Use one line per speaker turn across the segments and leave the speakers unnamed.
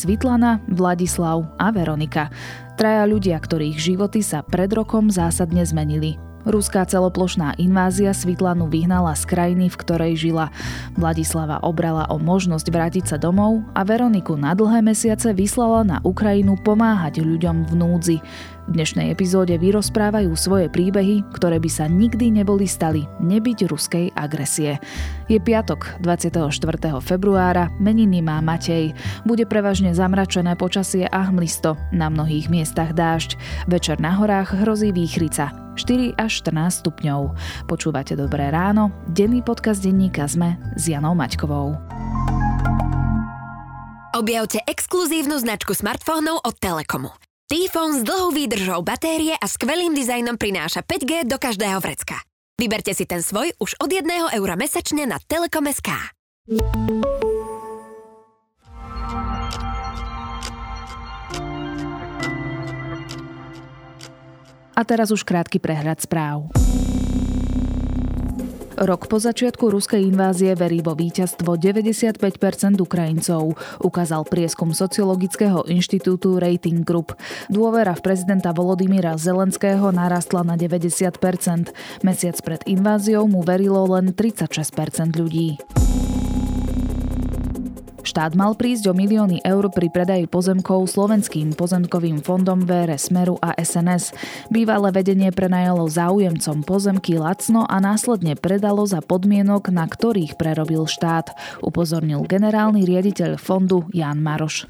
Svitlana, Vladislav a Veronika. Traja ľudia, ktorých životy sa pred rokom zásadne zmenili. Ruská celoplošná invázia Svitlanu vyhnala z krajiny, v ktorej žila. Vladislava obrala o možnosť vrátiť sa domov a Veroniku na dlhé mesiace vyslala na Ukrajinu pomáhať ľuďom v núdzi. V dnešnej epizóde vyrozprávajú svoje príbehy, ktoré by sa nikdy neboli stali nebyť ruskej agresie. Je piatok, 24. februára, meniny má Matej. Bude prevažne zamračené počasie a hmlisto, na mnohých miestach dážď. Večer na horách hrozí výchrica. 4 až 14 stupňov. Počúvate Dobré ráno, denný podcast denníka ZME s Janou Maťkovou.
Objavte exkluzívnu značku smartfónov od Telekomu. T-Phone s dlhou výdržou batérie a skvelým dizajnom prináša 5G do každého vrecka. Vyberte si ten svoj už od 1 eura mesačne na Telekom.sk.
A teraz už krátky prehľad správ. Rok po začiatku ruskej invázie verí vo víťazstvo 95% Ukrajincov, ukázal prieskum sociologického inštitútu Rating Group. Dôvera v prezidenta Volodymyra Zelenského narastla na 90%. Mesiac pred inváziou mu verilo len 36% ľudí. Štát mal prísť o milióny eur pri predaji pozemkov slovenským pozemkovým fondom VR Smeru a SNS. Bývalé vedenie prenajalo záujemcom pozemky lacno a následne predalo za podmienok, na ktorých prerobil štát, upozornil generálny riaditeľ fondu Jan Maroš.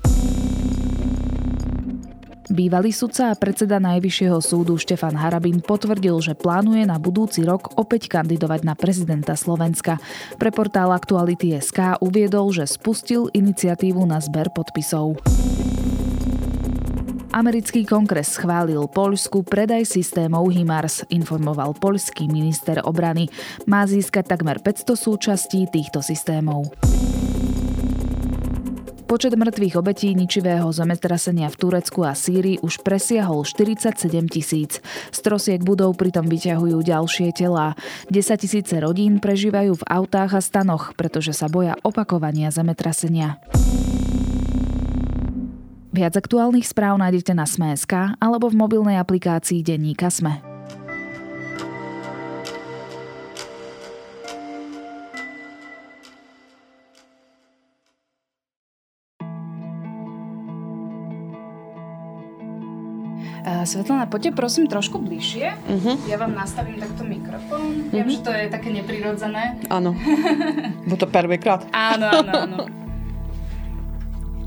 Bývalý sudca a predseda Najvyššieho súdu Štefan Harabin potvrdil, že plánuje na budúci rok opäť kandidovať na prezidenta Slovenska. Pre portál Aktuality SK uviedol, že spustil iniciatívu na zber podpisov. Americký kongres schválil Poľsku predaj systémov HIMARS, informoval poľský minister obrany. Má získať takmer 500 súčastí týchto systémov. Počet mŕtvych obetí ničivého zemetrasenia v Turecku a Sýrii už presiahol 47 tisíc. Z trosiek budov pritom vyťahujú ďalšie telá. 10 tisíce rodín prežívajú v autách a stanoch, pretože sa boja opakovania zemetrasenia. Viac aktuálnych správ nájdete na Sme.sk alebo v mobilnej aplikácii Denníka Sme. Svetlana, poďte prosím trošku bližšie. Uh-huh. Ja vám nastavím takto mikrofón. Uh-huh. Viem, že to je také neprirodzené.
Áno. Bo to prvýkrát.
áno, áno, áno.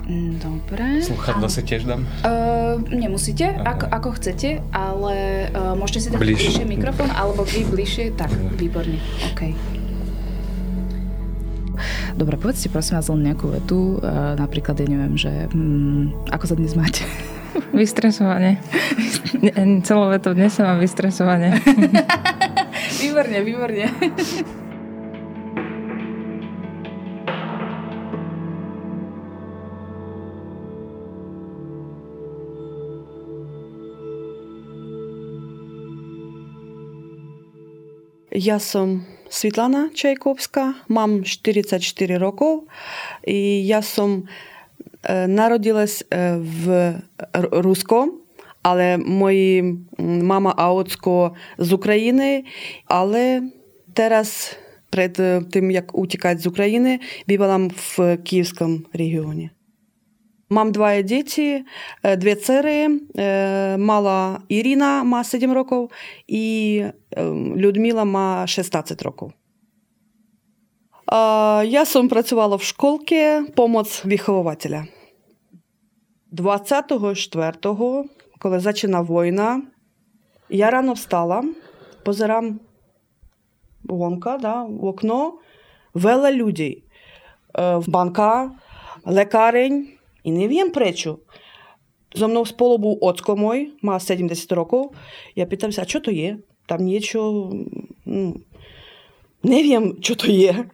Mm, dobre.
Sluchadlo si tiež dám?
Uh, nemusíte, ako, ako chcete, ale uh, môžete si dať Bliž. bližšie mikrofón, alebo vy bližšie. Tak, výborne. OK. Dobre, povedzte prosím vás len nejakú vetu, uh, napríklad, ja neviem, že um, ako sa dnes máte?
Vystresovanie. Celou vetou dnes sa mám vystresovanie.
výborne, výborne.
Ja som Svetlana Čajkovská, mám 44 rokov i ja som Е, народилась е, в Русько, але мої мама Аоцко з України. Але зараз, перед е, тим як утікати з України, бувала в Київському регіоні. Мам два діти, дві цери, мала Ірина, ма 7 років, і ем, Людмила ма 16 років. Я сам працювала в школці помоць вихователя. 24-го, коли почала війна, я рано встала, позирам вонка, да, в окно, вела людей в банка, лекарень, і не wiem пречу. Зо мною з полу був оцко мой, мав 70 років. Я питався, а що то є? Там нічого, ну, не wiem, що то є.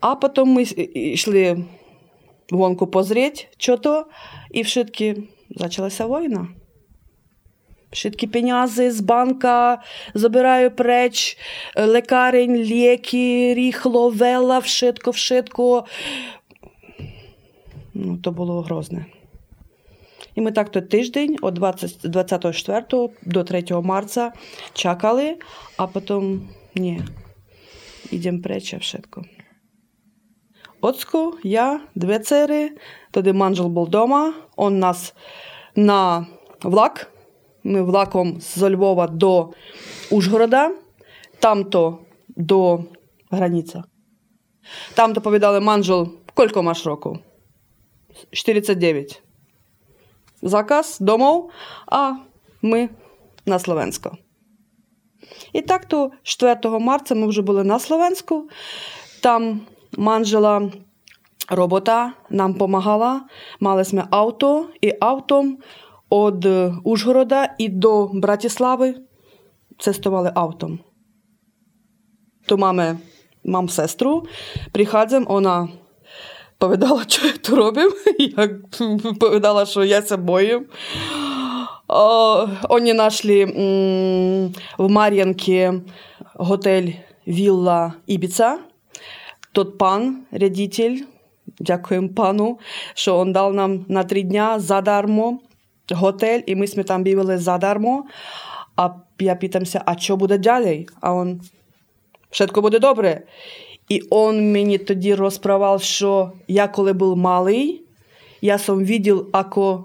А потім ми йшли гонку позріти то, і в почалася війна. Шиткі пенязи з банка, забираю преч, э, лекарень, ліки, ріхло, вела, вшитку вшитко. Ну, То було грозне. І ми так то тиждень, від 24 до 3 марця чекали, а потім ні, йдемо преча вшитко. Ocko, ja, dve dcery, tedy manžel bol doma, on nás na vlak, ми влаком з Львова до Ужгорода, тамто до границя. Там доповідали манжел, кілько маєш року? 49. Заказ домов, а ми на Словенську. І так то 4 марта ми вже були на Словенську. Там манжела робота нам допомагала. Мали ми авто і автом від Ужгорода і до Братислави цестували автом. То маме, мам сестру, приходимо, вона повідала, що я тут робив. Я повідала, що я це бою. Вони знайшли в Мар'янці готель Вілла Ібіца тот пан, рядитель, дякуємо пану, що він дав нам на три дня задармо готель, і ми сме там бігали задармо. А я питамся, а що буде далі? А він, швидко буде добре. І він мені тоді розправав, що я коли був малий, я сам бачив, ако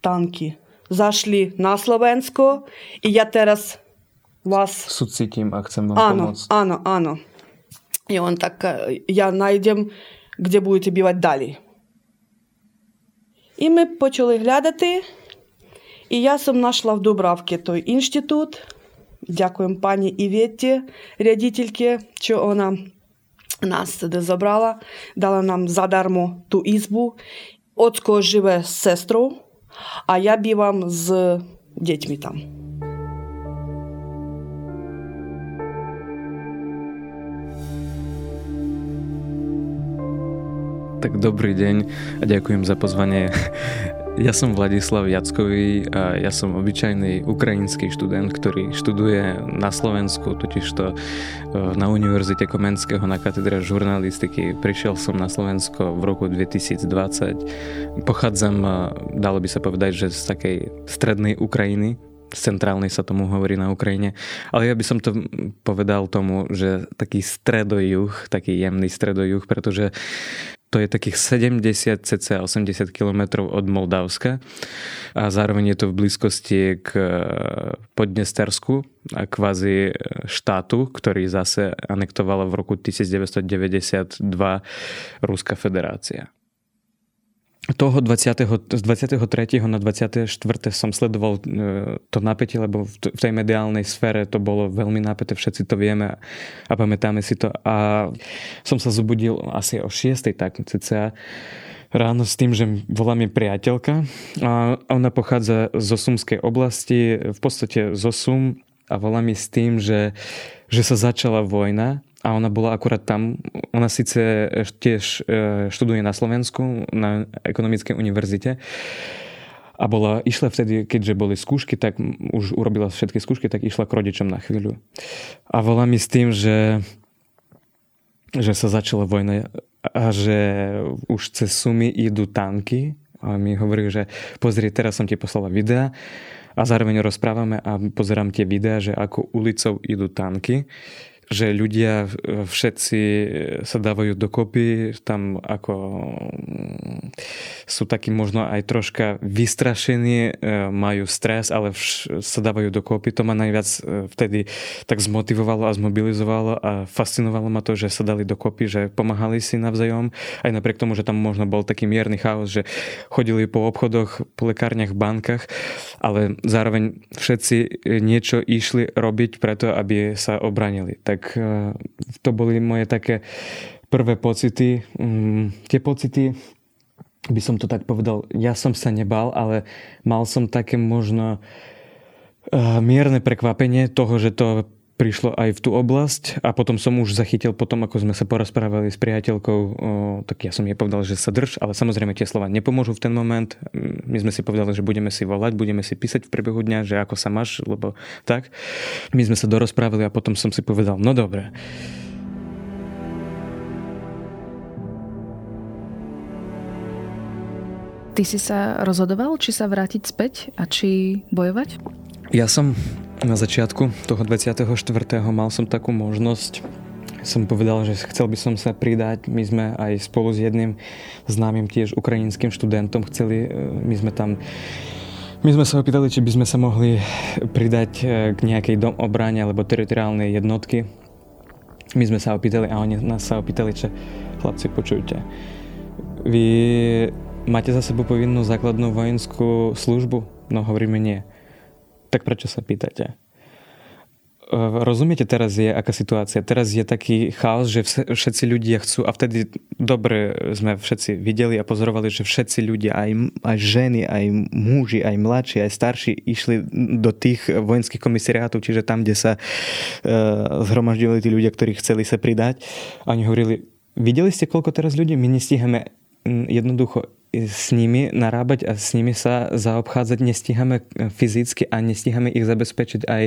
танки зашли на Словенсько, і я зараз вас...
Суцитім акцентом. Ано,
ано,
ано
áno. I on tak, я найдем, kde будете бівати далі. І ми почали глядати, і я сам знайшла в Дубравці той інститут. Дякуємо пані Іветті, рядительки, що вона нас сюди забрала, дала нам задармо ту ізбу. Оцко живе з сестрою, а я бівам з дітьми там.
Tak dobrý deň a ďakujem za pozvanie. Ja som Vladislav Jackový a ja som obyčajný ukrajinský študent, ktorý študuje na Slovensku, totižto na Univerzite Komenského na katedre žurnalistiky. Prišiel som na Slovensko v roku 2020. Pochádzam, dalo by sa povedať, že z takej strednej Ukrajiny, z centrálnej sa tomu hovorí na Ukrajine. Ale ja by som to povedal tomu, že taký stredojuh, taký jemný stredojuh, pretože to je takých 70, cca 80 km od Moldavska a zároveň je to v blízkosti k Podnestersku a kvázi štátu, ktorý zase anektovala v roku 1992 Ruská federácia toho 20. z 23. na 24. som sledoval to napätie, lebo v tej mediálnej sfére to bolo veľmi napäté, všetci to vieme a pamätáme si to. A som sa zobudil asi o 6. tak cca ráno s tým, že volá mi priateľka a ona pochádza zo Sumskej oblasti, v podstate zo Sum a volá mi s tým, že, že sa začala vojna a ona bola akurát tam. Ona síce tiež študuje na Slovensku, na ekonomickej univerzite a bola, išla vtedy, keďže boli skúšky, tak už urobila všetky skúšky, tak išla k rodičom na chvíľu. A volá mi s tým, že, že sa začala vojna a že už cez sumy idú tanky a mi hovorí, že pozri, teraz som ti poslala videa a zároveň rozprávame a pozerám tie videá, že ako ulicou idú tanky že ľudia všetci sa dávajú dokopy, tam ako mm, sú takí možno aj troška vystrašení, majú stres, ale vš- sa dávajú dokopy. To ma najviac vtedy tak zmotivovalo a zmobilizovalo a fascinovalo ma to, že sa dali dokopy, že pomáhali si navzájom, aj napriek tomu, že tam možno bol taký mierny chaos, že chodili po obchodoch, po lekárniach, bankách, ale zároveň všetci niečo išli robiť preto, aby sa obranili. Tak tak to boli moje také prvé pocity. Tie pocity, by som to tak povedal, ja som sa nebal, ale mal som také možno mierne prekvapenie toho, že to prišlo aj v tú oblasť a potom som už zachytil potom, ako sme sa porozprávali s priateľkou, o, tak ja som jej povedal, že sa drž, ale samozrejme tie slova nepomôžu v ten moment. My sme si povedali, že budeme si volať, budeme si písať v priebehu dňa, že ako sa máš, lebo tak. My sme sa dorozprávali a potom som si povedal, no dobre,
Ty si sa rozhodoval, či sa vrátiť späť a či bojovať?
Ja som na začiatku toho 24. mal som takú možnosť som povedal, že chcel by som sa pridať. My sme aj spolu s jedným známym tiež ukrajinským študentom chceli, e, my sme tam my sme sa opýtali, či by sme sa mohli pridať e, k nejakej dom obrane alebo teritoriálnej jednotky. My sme sa opýtali a oni nás sa opýtali, že chlapci, počujte, vy máte za sebou povinnú základnú vojenskú službu? No hovoríme nie. Tak prečo sa pýtate? Rozumiete teraz je aká situácia? Teraz je taký chaos, že všetci ľudia chcú a vtedy dobre sme všetci videli a pozorovali, že všetci ľudia, aj, aj ženy, aj muži, aj mladší, aj starší išli do tých vojenských komisariátov, čiže tam, kde sa uh, zhromaždili tí ľudia, ktorí chceli sa pridať. A oni hovorili, videli ste, koľko teraz ľudí? My nestíhame jednoducho s nimi narábať a s nimi sa zaobchádzať nestíhame fyzicky a nestíhame ich zabezpečiť aj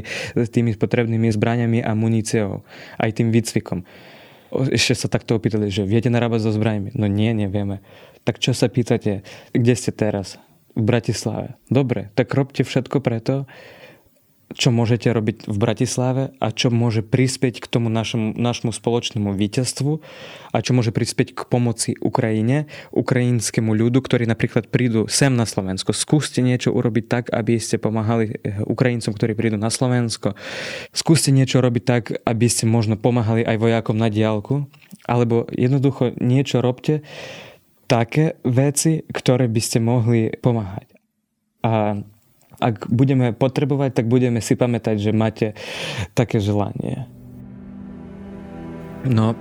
tými potrebnými zbraniami a muníciou, aj tým výcvikom. Ešte sa takto opýtali, že viete narábať so zbraniami? No nie, nevieme. Tak čo sa pýtate? Kde ste teraz? V Bratislave. Dobre, tak robte všetko preto, čo môžete robiť v Bratislave a čo môže prispieť k tomu našemu, našemu spoločnému víťazstvu a čo môže prispieť k pomoci Ukrajine, ukrajinskému ľudu, ktorí napríklad prídu sem na Slovensko. Skúste niečo urobiť tak, aby ste pomáhali eh, Ukrajincom, ktorí prídu na Slovensko. Skúste niečo robiť tak, aby ste možno pomáhali aj vojakom na diálku. Alebo jednoducho niečo robte, také veci, ktoré by ste mohli pomáhať. A ak budeme potrebovať, tak budeme si pamätať, že máte také želanie. No,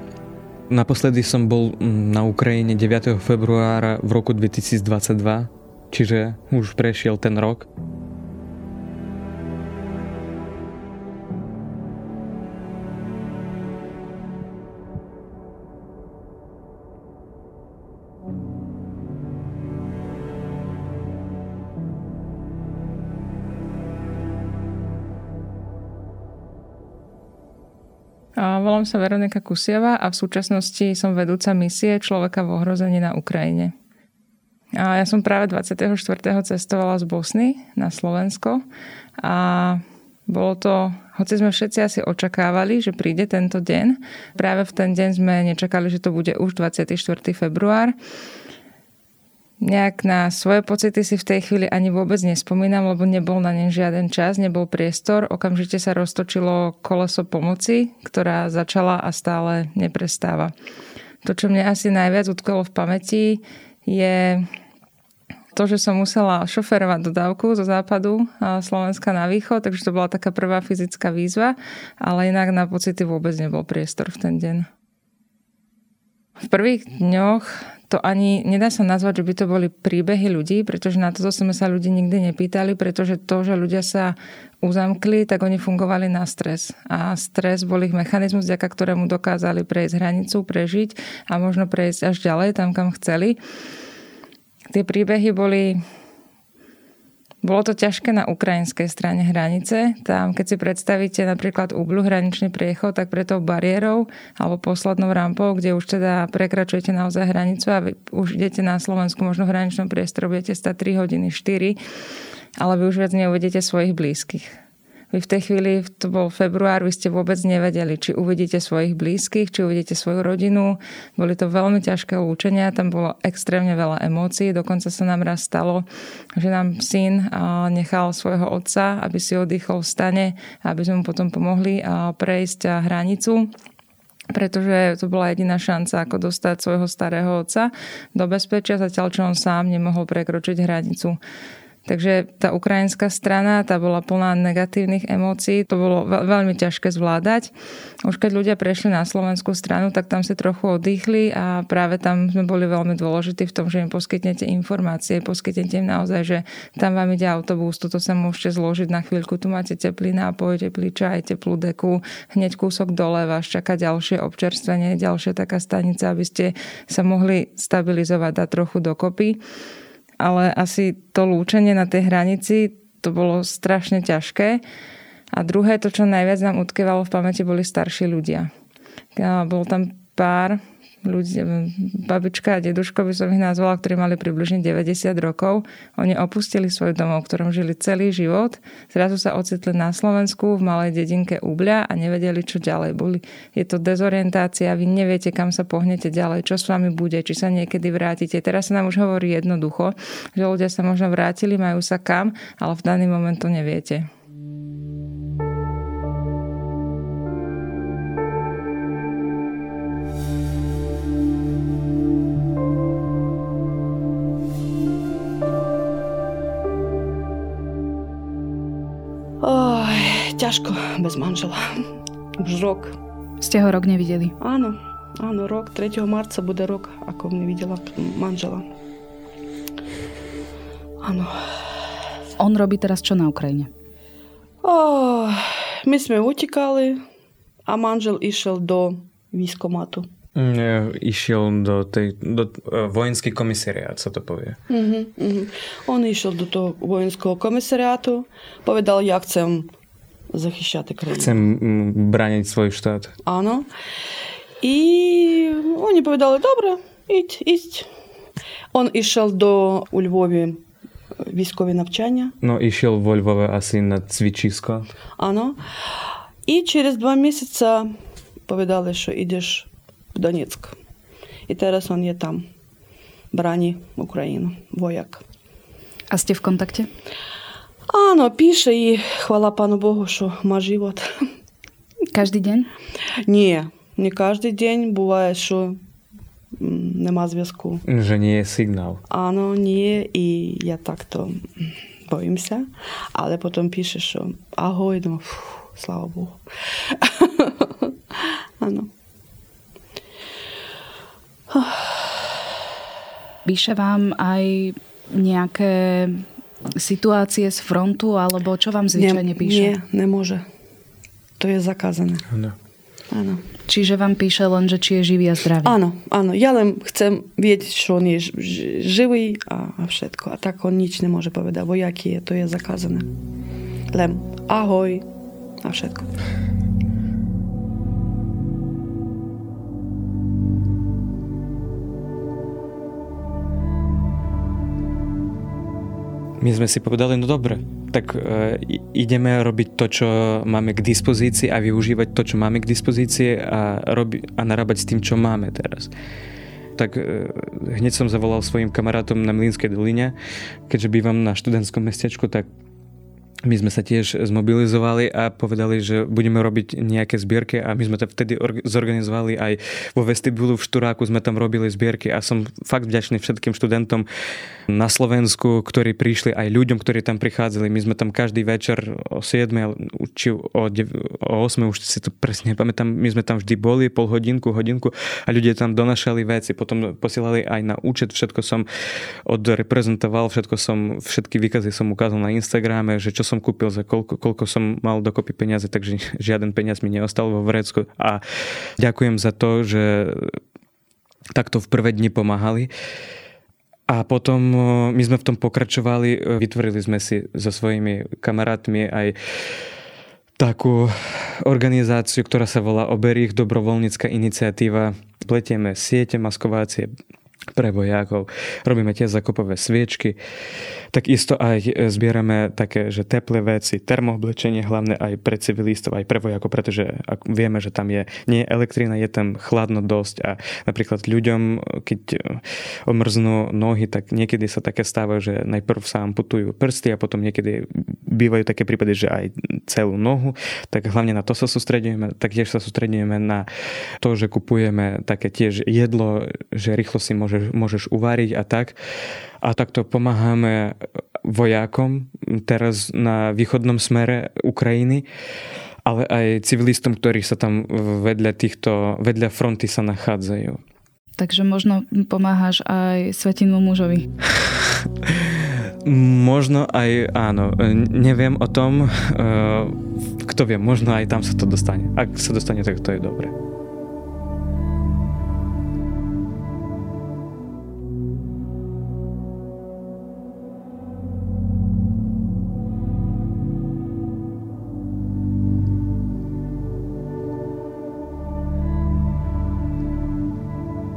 naposledy som bol mm, na Ukrajine 9. februára v roku 2022, čiže už prešiel ten rok.
Volám sa Veronika Kusieva a v súčasnosti som vedúca misie Človeka v ohrození na Ukrajine. A ja som práve 24. cestovala z Bosny na Slovensko a bolo to, hoci sme všetci asi očakávali, že príde tento deň, práve v ten deň sme nečakali, že to bude už 24. február nejak na svoje pocity si v tej chvíli ani vôbec nespomínam, lebo nebol na ne žiaden čas, nebol priestor. Okamžite sa roztočilo koleso pomoci, ktorá začala a stále neprestáva. To, čo mne asi najviac utkolo v pamäti, je to, že som musela šoferovať dodávku zo západu Slovenska na východ, takže to bola taká prvá fyzická výzva, ale inak na pocity vôbec nebol priestor v ten deň. V prvých dňoch to ani nedá sa nazvať, že by to boli príbehy ľudí, pretože na toto sme sa ľudí nikdy nepýtali, pretože to, že ľudia sa uzamkli, tak oni fungovali na stres. A stres bol ich mechanizmus, vďaka ktorému dokázali prejsť hranicu, prežiť a možno prejsť až ďalej, tam kam chceli. Tie príbehy boli bolo to ťažké na ukrajinskej strane hranice. Tam, keď si predstavíte napríklad Ublu hraničný priechod, tak pre tou bariérou alebo poslednou rampou, kde už teda prekračujete naozaj hranicu a už idete na Slovensku, možno v hraničnom priestore budete stať 3 hodiny, 4, ale vy už viac neuvedete svojich blízkych. Vy v tej chvíli, to bol február, vy ste vôbec nevedeli, či uvidíte svojich blízkych, či uvidíte svoju rodinu. Boli to veľmi ťažké lúčenia, tam bolo extrémne veľa emócií. Dokonca sa nám raz stalo, že nám syn nechal svojho otca, aby si oddychol v stane, aby sme mu potom pomohli prejsť hranicu pretože to bola jediná šanca, ako dostať svojho starého otca do bezpečia, zatiaľ čo on sám nemohol prekročiť hranicu. Takže tá ukrajinská strana, tá bola plná negatívnych emócií, to bolo veľmi ťažké zvládať. Už keď ľudia prešli na slovenskú stranu, tak tam si trochu oddychli a práve tam sme boli veľmi dôležití v tom, že im poskytnete informácie, poskytnete im naozaj, že tam vám ide autobus, toto sa môžete zložiť na chvíľku, tu máte teplý nápoj, teplý čaj, teplú deku, hneď kúsok dole vás čaká ďalšie občerstvenie, ďalšia taká stanica, aby ste sa mohli stabilizovať, dať trochu dokopy ale asi to lúčenie na tej hranici, to bolo strašne ťažké. A druhé, to, čo najviac nám utkievalo v pamäti, boli starší ľudia. Bolo tam pár, ľudí, babička a deduško by som ich nazvala, ktorí mali približne 90 rokov. Oni opustili svoj domov, v ktorom žili celý život. Zrazu sa ocitli na Slovensku v malej dedinke Ubľa a nevedeli, čo ďalej boli. Je to dezorientácia, vy neviete, kam sa pohnete ďalej, čo s vami bude, či sa niekedy vrátite. Teraz sa nám už hovorí jednoducho, že ľudia sa možno vrátili, majú sa kam, ale v daný moment to neviete.
Ťažko bez manžela. Už rok.
Ste ho rok nevideli?
Áno, áno, rok. 3. marca bude rok, ako nevidela manžela. Áno.
On robí teraz čo na Ukrajine?
Oh, my sme utekali a manžel išiel do výskomatu.
Mm, išiel do tej, do uh, vojenský komisariát, sa to povie.
Uh-huh, uh-huh. On išiel do toho vojenského komisariátu, povedal, ja chcem захищати країну.
Це бранять свій штат.
Ано. І вони повідали, добре, ідь, ість. Он ішов до у Львові е, військові навчання.
Ну, ішов во Львові, а син на
цвічисько. Ано. І через два місяці повідали, що йдеш в Донецьк. І зараз він є там, брані Україну, вояк.
А сте в контакті?
Áno, píše i chvala Pánu Bohu, що má život.
Každý deň?
Nie, не кожен день. Буває, що нема зв'язку.
Že nie je signál.
Áno, nie i ja takto bojím sa. Ale potom píše, що ahoj, no, fú, слава Богу. Áno.
Píše vám aj nejaké situácie z frontu, alebo čo vám zvyčajne
nie,
píše?
Nie, nemôže. To je zakázané.
Áno.
Áno.
Čiže vám píše len, že či je živý a zdravý?
Áno, áno. Ja len chcem vedieť, že on je živý a, a všetko. A tak on nič nemôže povedať. Vojaký je, to je zakázané. Len ahoj a všetko.
My sme si povedali, no dobre, tak uh, ideme robiť to, čo máme k dispozícii a využívať to, čo máme k dispozícii a, robi, a narábať s tým, čo máme teraz. Tak uh, hneď som zavolal svojim kamarátom na Mlínskej doline, keďže bývam na študentskom mestečku, tak my sme sa tiež zmobilizovali a povedali, že budeme robiť nejaké zbierky a my sme to vtedy zorganizovali aj vo vestibulu v Šturáku sme tam robili zbierky a som fakt vďačný všetkým študentom na Slovensku, ktorí prišli aj ľuďom, ktorí tam prichádzali. My sme tam každý večer o 7 či o, 9, o 8 už si to presne nepamätám, my sme tam vždy boli pol hodinku, hodinku a ľudia tam donašali veci, potom posielali aj na účet, všetko som odreprezentoval, všetko som, všetky výkazy som ukázal na Instagrame, že čo som kúpil, za koľko, koľko som mal dokopy peniaze, takže žiaden peniaz mi neostal vo vrecku. A ďakujem za to, že takto v prvé dni pomáhali. A potom my sme v tom pokračovali, vytvorili sme si so svojimi kamarátmi aj takú organizáciu, ktorá sa volá Oberich, dobrovoľnícka iniciatíva. Pletieme siete maskovácie, pre vojakov. Robíme tie zakopové sviečky. Takisto aj zbierame také, že teplé veci, termooblečenie, hlavne aj pre civilistov, aj pre vojakov, pretože ak vieme, že tam je nie elektrina, je tam chladno dosť a napríklad ľuďom, keď omrznú nohy, tak niekedy sa také stáva, že najprv sa amputujú prsty a potom niekedy bývajú také prípady, že aj celú nohu, tak hlavne na to sa sústredujeme, taktiež sa sústredujeme na to, že kupujeme také tiež jedlo, že rýchlo si môže môžeš, môžeš uvariť a tak. A takto pomáhame vojakom teraz na východnom smere Ukrajiny, ale aj civilistom, ktorí sa tam vedľa, týchto, vedľa fronty sa nachádzajú.
Takže možno pomáhaš aj svetinmu mužovi.
možno aj áno. Neviem o tom. Kto vie, možno aj tam sa to dostane. Ak sa dostane, tak to je dobre.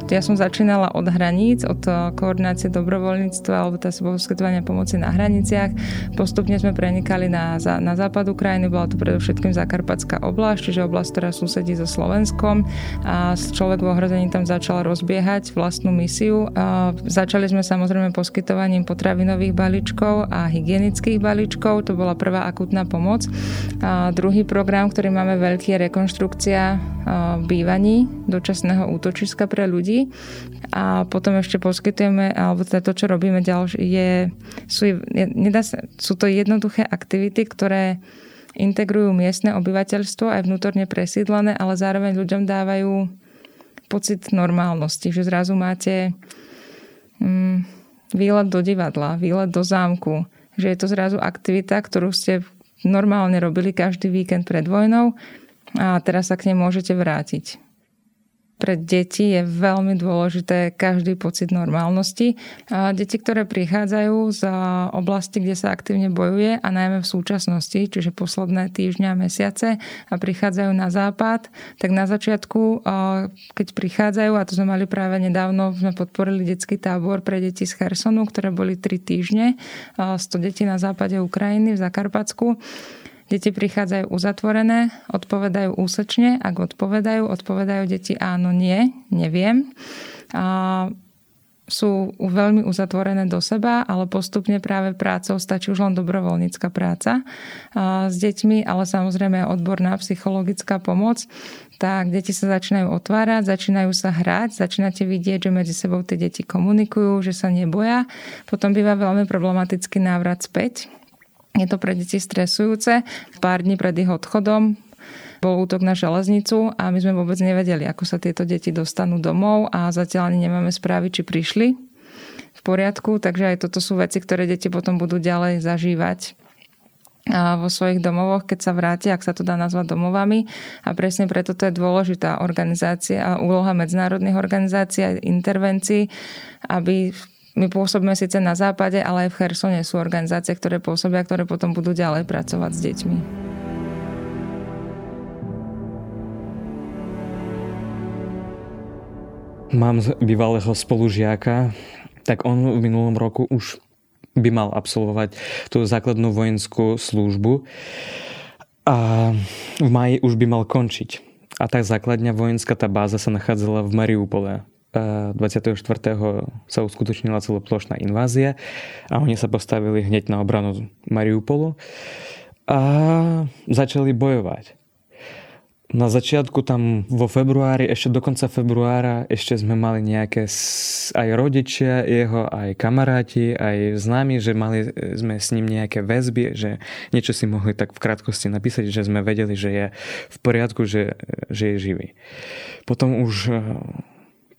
Ja som začínala od hraníc, od eh, koordinácie dobrovoľníctva alebo tá poskytovania pomoci na hraniciach. Postupne sme prenikali na, na západ Ukrajiny, bola to predovšetkým Zakarpatská oblasť, čiže oblasť, ktorá susedí so Slovenskom a človek v ohrození tam začal rozbiehať vlastnú misiu. A začali sme samozrejme poskytovaním potravinových balíčkov a hygienických balíčkov, to bola prvá akutná pomoc. A druhý program, ktorý máme veľký, je rekonštrukcia bývaní dočasného útočiska pre ľudí a potom ešte poskytujeme, alebo teda to, čo robíme ďalšie, sú, nedá sú to jednoduché aktivity, ktoré integrujú miestne obyvateľstvo aj vnútorne presídlené, ale zároveň ľuďom dávajú pocit normálnosti, že zrazu máte mm, výlet do divadla, výlet do zámku, že je to zrazu aktivita, ktorú ste normálne robili každý víkend pred vojnou a teraz sa k nej môžete vrátiť pre deti je veľmi dôležité každý pocit normálnosti. A deti, ktoré prichádzajú z oblasti, kde sa aktívne bojuje a najmä v súčasnosti, čiže posledné týždňa a mesiace a prichádzajú na západ, tak na začiatku, keď prichádzajú, a to sme mali práve nedávno, sme podporili detský tábor pre deti z Chersonu, ktoré boli 3 týždne, 100 detí na západe Ukrajiny v Zakarpatsku Deti prichádzajú uzatvorené, odpovedajú úsečne. Ak odpovedajú, odpovedajú deti áno, nie, neviem. A sú veľmi uzatvorené do seba, ale postupne práve prácou stačí už len dobrovoľnícka práca s deťmi, ale samozrejme odborná psychologická pomoc, tak deti sa začínajú otvárať, začínajú sa hrať, začínate vidieť, že medzi sebou tie deti komunikujú, že sa neboja. Potom býva veľmi problematický návrat späť, je to pre deti stresujúce. Pár dní pred ich odchodom bol útok na železnicu a my sme vôbec nevedeli, ako sa tieto deti dostanú domov a zatiaľ ani nemáme správy, či prišli v poriadku, takže aj toto sú veci, ktoré deti potom budú ďalej zažívať vo svojich domovoch, keď sa vrátia, ak sa to dá nazvať domovami. A presne preto to je dôležitá organizácia a úloha medzinárodných organizácií a intervencií, aby my pôsobíme síce na západe, ale aj v Chersone sú organizácie, ktoré pôsobia, ktoré potom budú ďalej pracovať s deťmi.
Mám bývalého spolužiaka, tak on v minulom roku už by mal absolvovať tú základnú vojenskú službu a v maji už by mal končiť. A tá základňa vojenská, tá báza sa nachádzala v Mariupole. 24. sa uskutočnila celoplošná invázia a oni sa postavili hneď na obranu Mariupolu a začali bojovať. Na začiatku tam vo februári, ešte do konca februára, ešte sme mali nejaké aj rodičia jeho, aj kamaráti, aj známi, že mali sme s ním nejaké väzby, že niečo si mohli tak v krátkosti napísať, že sme vedeli, že je v poriadku, že, že je živý. Potom už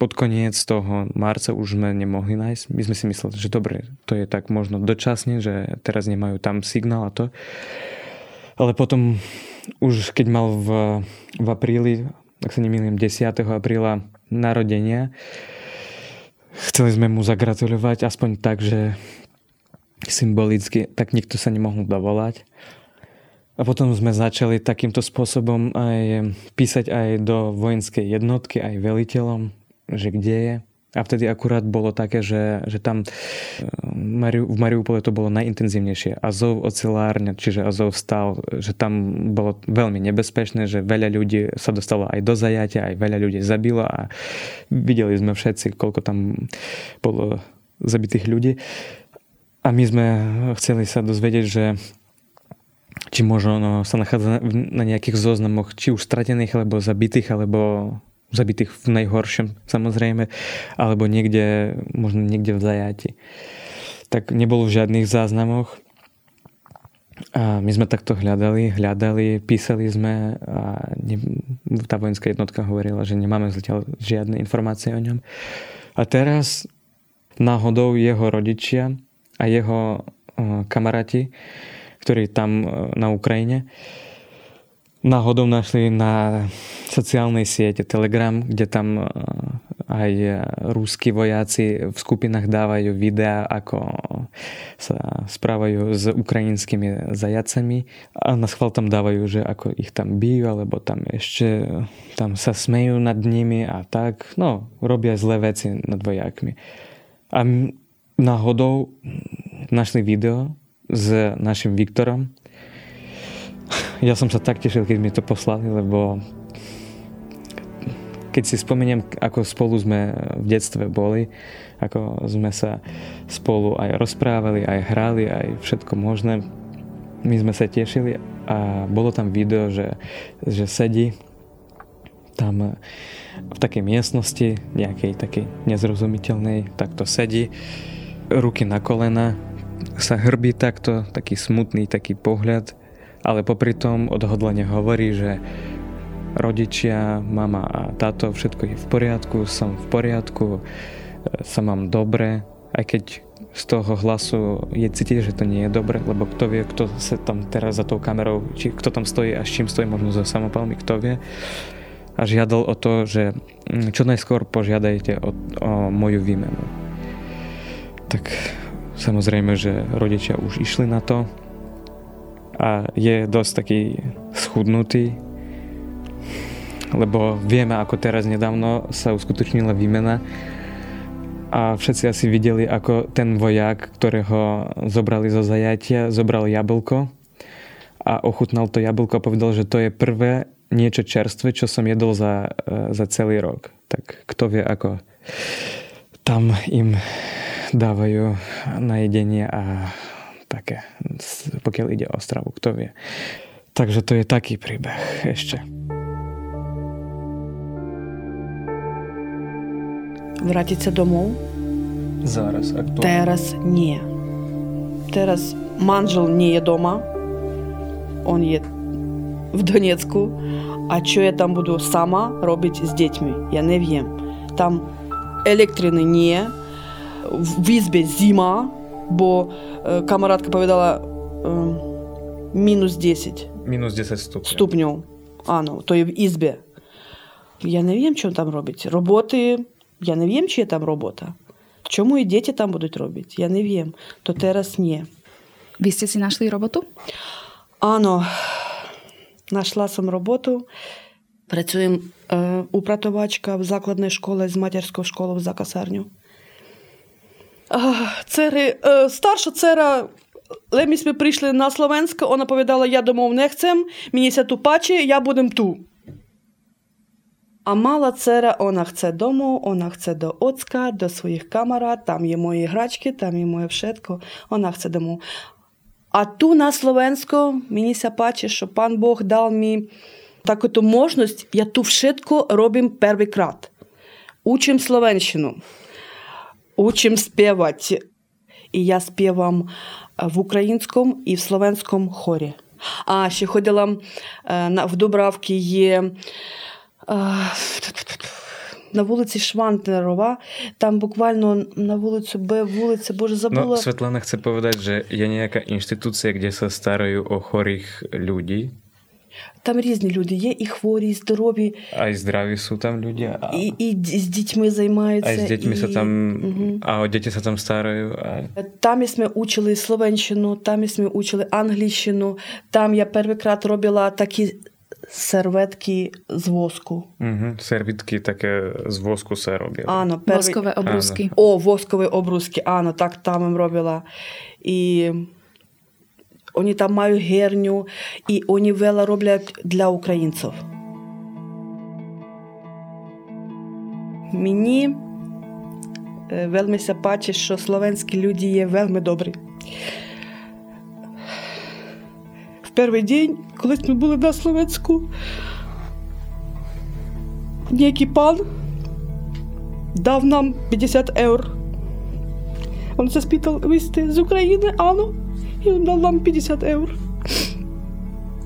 pod koniec toho marca už sme nemohli nájsť. My sme si mysleli, že dobre, to je tak možno dočasne, že teraz nemajú tam signál a to. Ale potom už keď mal v, v apríli, ak sa nemýlim, 10. apríla narodenia, chceli sme mu zagratulovať aspoň tak, že symbolicky, tak nikto sa nemohol dovolať. A potom sme začali takýmto spôsobom aj písať aj do vojenskej jednotky, aj veliteľom, že kde je. A vtedy akurát bolo také, že, že tam e, v Mariupole to bolo najintenzívnejšie. Azov ocelárňa, čiže Azov stal, že tam bolo veľmi nebezpečné, že veľa ľudí sa dostalo aj do zajatia, aj veľa ľudí zabilo a videli sme všetci, koľko tam bolo zabitých ľudí. A my sme chceli sa dozvedieť, že či možno sa nachádza na nejakých zoznamoch, či už stratených, alebo zabitých, alebo zabitých v najhoršom samozrejme, alebo niekde, možno niekde v zajati. Tak nebolo v žiadnych záznamoch. A my sme takto hľadali, hľadali, písali sme a ne, tá vojenská jednotka hovorila, že nemáme zatiaľ žiadne informácie o ňom. A teraz náhodou jeho rodičia a jeho kamaráti, ktorí tam na Ukrajine, náhodou našli na sociálnej siete Telegram, kde tam aj rúskí vojaci v skupinách dávajú videá, ako sa správajú s ukrajinskými zajacami a na schvál tam dávajú, že ako ich tam bijú, alebo tam ešte tam sa smejú nad nimi a tak. No, robia zlé veci nad vojakmi. A náhodou našli video s našim Viktorom. Ja som sa tak tešil, keď mi to poslali, lebo keď si spomeniem, ako spolu sme v detstve boli, ako sme sa spolu aj rozprávali, aj hrali, aj všetko možné, my sme sa tešili a bolo tam video, že, že sedí tam v takej miestnosti, nejakej takej nezrozumiteľnej, takto sedí, ruky na kolena, sa hrbí takto, taký smutný taký pohľad, ale popri tom odhodlane hovorí, že rodičia, mama a táto, všetko je v poriadku, som v poriadku, e, sa mám dobre, aj keď z toho hlasu je cítiť, že to nie je dobre, lebo kto vie, kto sa tam teraz za tou kamerou, či kto tam stojí a s čím stojí, možno za samopalmi, kto vie. A žiadal o to, že mm, čo najskôr požiadajte o, o moju výmenu. Tak samozrejme, že rodičia už išli na to a je dosť taký schudnutý, lebo vieme, ako teraz nedávno sa uskutočnila výmena a všetci asi videli, ako ten vojak, ktorého zobrali zo zajatia, zobral jablko a ochutnal to jablko a povedal, že to je prvé niečo čerstvé, čo som jedol za, e, za celý rok. Tak kto vie, ako tam im dávajú na jedenie a také, pokiaľ ide o stravu, kto vie. Takže to je taký príbeh ešte.
vrátiť sa domov?
Зараз, aktuálne.
Teraz nie. Teraz manžel nie je doma. On je v Donecku. A čo ja tam budu sama robiť s deťmi? Ja neviem. Tam elektriny nie. V izbe zima, бо е, камарадка повідала е, мінус 10.
Мінус 10 ступнів.
Ступнів. А, ну, то є в ізбі. Я не вім, що там робить. Роботи, я не вім, чия там робота. Чому і діти там будуть робити? Я не вім. То зараз ні.
Ви сте знайшли роботу? Ано,
ну, знайшла сам роботу. Працюємо е, у пратовачка в закладній школі з матерської школи в закасарню. Цери, е, старша цера Леміс ми прийшли на Словенське, вона повідала, я домов не хцем, мені ся ту паче, я будем ту. А мала цера, вона хце дому, вона хце до Оцка, до своїх камарад, там є мої грачки, там є моє вшетко, вона хце дому. А ту на Словенську, мені паче, що пан Бог дав мені таку можливість, я ту вшетко робим перший крат. Учим Словенщину učím spievať. І я співам в українському і в словенському хорі. А ще ходила в Дубравці є на вулиці Швантерова, там буквально на вулицю Б, вулиця, Боже, забула.
No, Svetlana chce povedať, že je nejaká inštitúcia, kde sa starajú o chorých ľudí.
Там різні люди є, і хворі, і здорові.
А і здраві су там люди.
А... І і з дітьми займаються.
А з дітьми і... там, угу. а діти там старою. А...
Там ми учили Словенщину, там ми учили англійщину, там я перший раз робила такі серветки з воску.
Угу. Сервітки таке з воску все робила.
Ано,
ну, перший... Воскові
обруски. Ано. Ну. О, воскові обруски, ано, ну, так там робила. І... Вони там мають герню, і вони вело роблять для українців. Мені е, вельми паче, що словенські люди є вельми добрі. В перший день, коли ми були на Словенську, некий пан дав нам 50 євро. Він це спитав, ви з України, ану. І він дав нам 50 євро.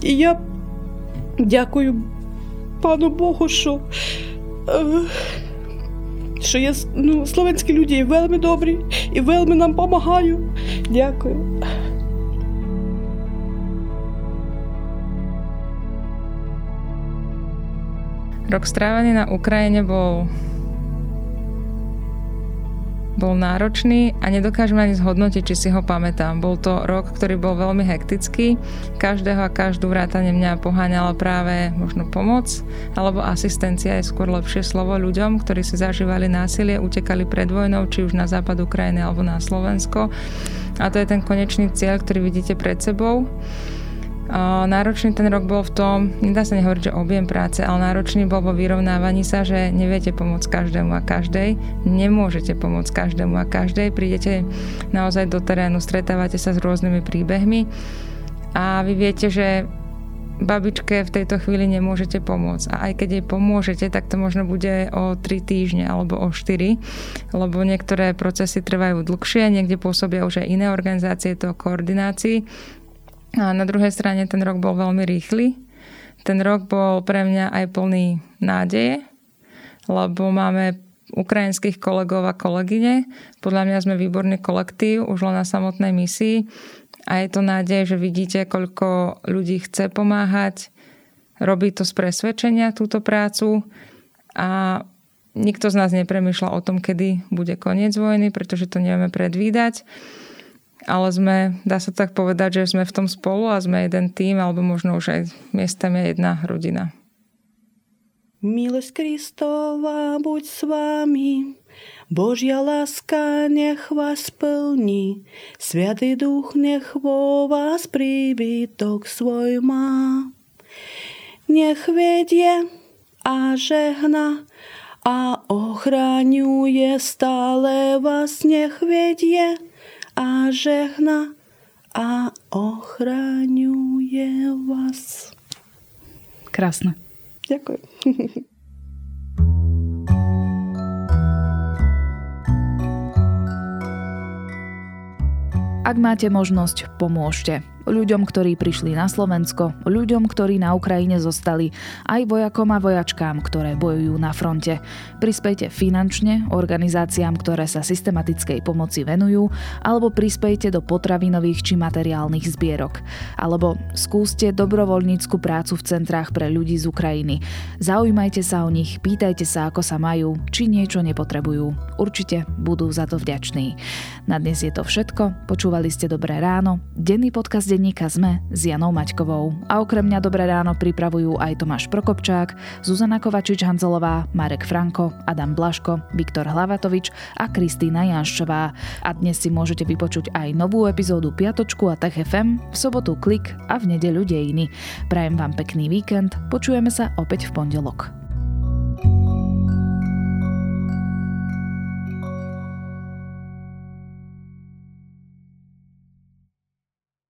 І я дякую пану Богу, що що є ну, словенські люди є вельми добрі і вельми нам допомагають. Дякую.
Rok strávený na Ukrajine bol bol náročný a nedokážem ani zhodnotiť, či si ho pamätám. Bol to rok, ktorý bol veľmi hektický. Každého a každú vrátane mňa poháňala práve možno pomoc alebo asistencia je skôr lepšie slovo ľuďom, ktorí si zažívali násilie, utekali pred vojnou, či už na západ Ukrajiny alebo na Slovensko. A to je ten konečný cieľ, ktorý vidíte pred sebou. Náročný ten rok bol v tom, nedá sa nehovoriť, že objem práce, ale náročný bol vo vyrovnávaní sa, že neviete pomôcť každému a každej, nemôžete pomôcť každému a každej, prídete naozaj do terénu, stretávate sa s rôznymi príbehmi a vy viete, že babičke v tejto chvíli nemôžete pomôcť. A aj keď jej pomôžete, tak to možno bude o 3 týždne alebo o 4, lebo niektoré procesy trvajú dlhšie, niekde pôsobia už aj iné organizácie to koordinácii a na druhej strane ten rok bol veľmi rýchly. Ten rok bol pre mňa aj plný nádeje, lebo máme ukrajinských kolegov a kolegyne. Podľa mňa sme výborný kolektív, už len na samotnej misii. A je to nádej, že vidíte, koľko ľudí chce pomáhať, robí to z presvedčenia túto prácu a nikto z nás nepremýšľa o tom, kedy bude koniec vojny, pretože to nevieme predvídať ale sme, dá sa tak povedať, že sme v tom spolu a sme jeden tým, alebo možno už aj miestami jedna rodina.
Milosť Kristova buď s vami, Božia láska nech vás plní, Sviatý duch nech vo vás príbytok svoj má. Nech vedie a žehna a ochraňuje stále vás, nech vedie a žehna a ochraňuje vás.
Krásne.
Ďakujem.
Ak máte možnosť, pomôžte ľuďom, ktorí prišli na Slovensko, ľuďom, ktorí na Ukrajine zostali, aj vojakom a vojačkám, ktoré bojujú na fronte. Prispejte finančne organizáciám, ktoré sa systematickej pomoci venujú, alebo prispejte do potravinových či materiálnych zbierok. Alebo skúste dobrovoľnícku prácu v centrách pre ľudí z Ukrajiny. Zaujímajte sa o nich, pýtajte sa, ako sa majú, či niečo nepotrebujú. Určite budú za to vďační. Na dnes je to všetko. Počúvali ste Dobré ráno. Denný podcast denníka ZME s Janou Maťkovou. A okrem mňa Dobré ráno pripravujú aj Tomáš Prokopčák, Zuzana Kovačič-Hanzelová, Marek Franko, Adam Blaško, Viktor Hlavatovič a Kristýna Janščová. A dnes si môžete vypočuť aj novú epizódu Piatočku a Tech FM, v sobotu Klik a v nedeľu Dejiny. Prajem vám pekný víkend, počujeme sa opäť v pondelok.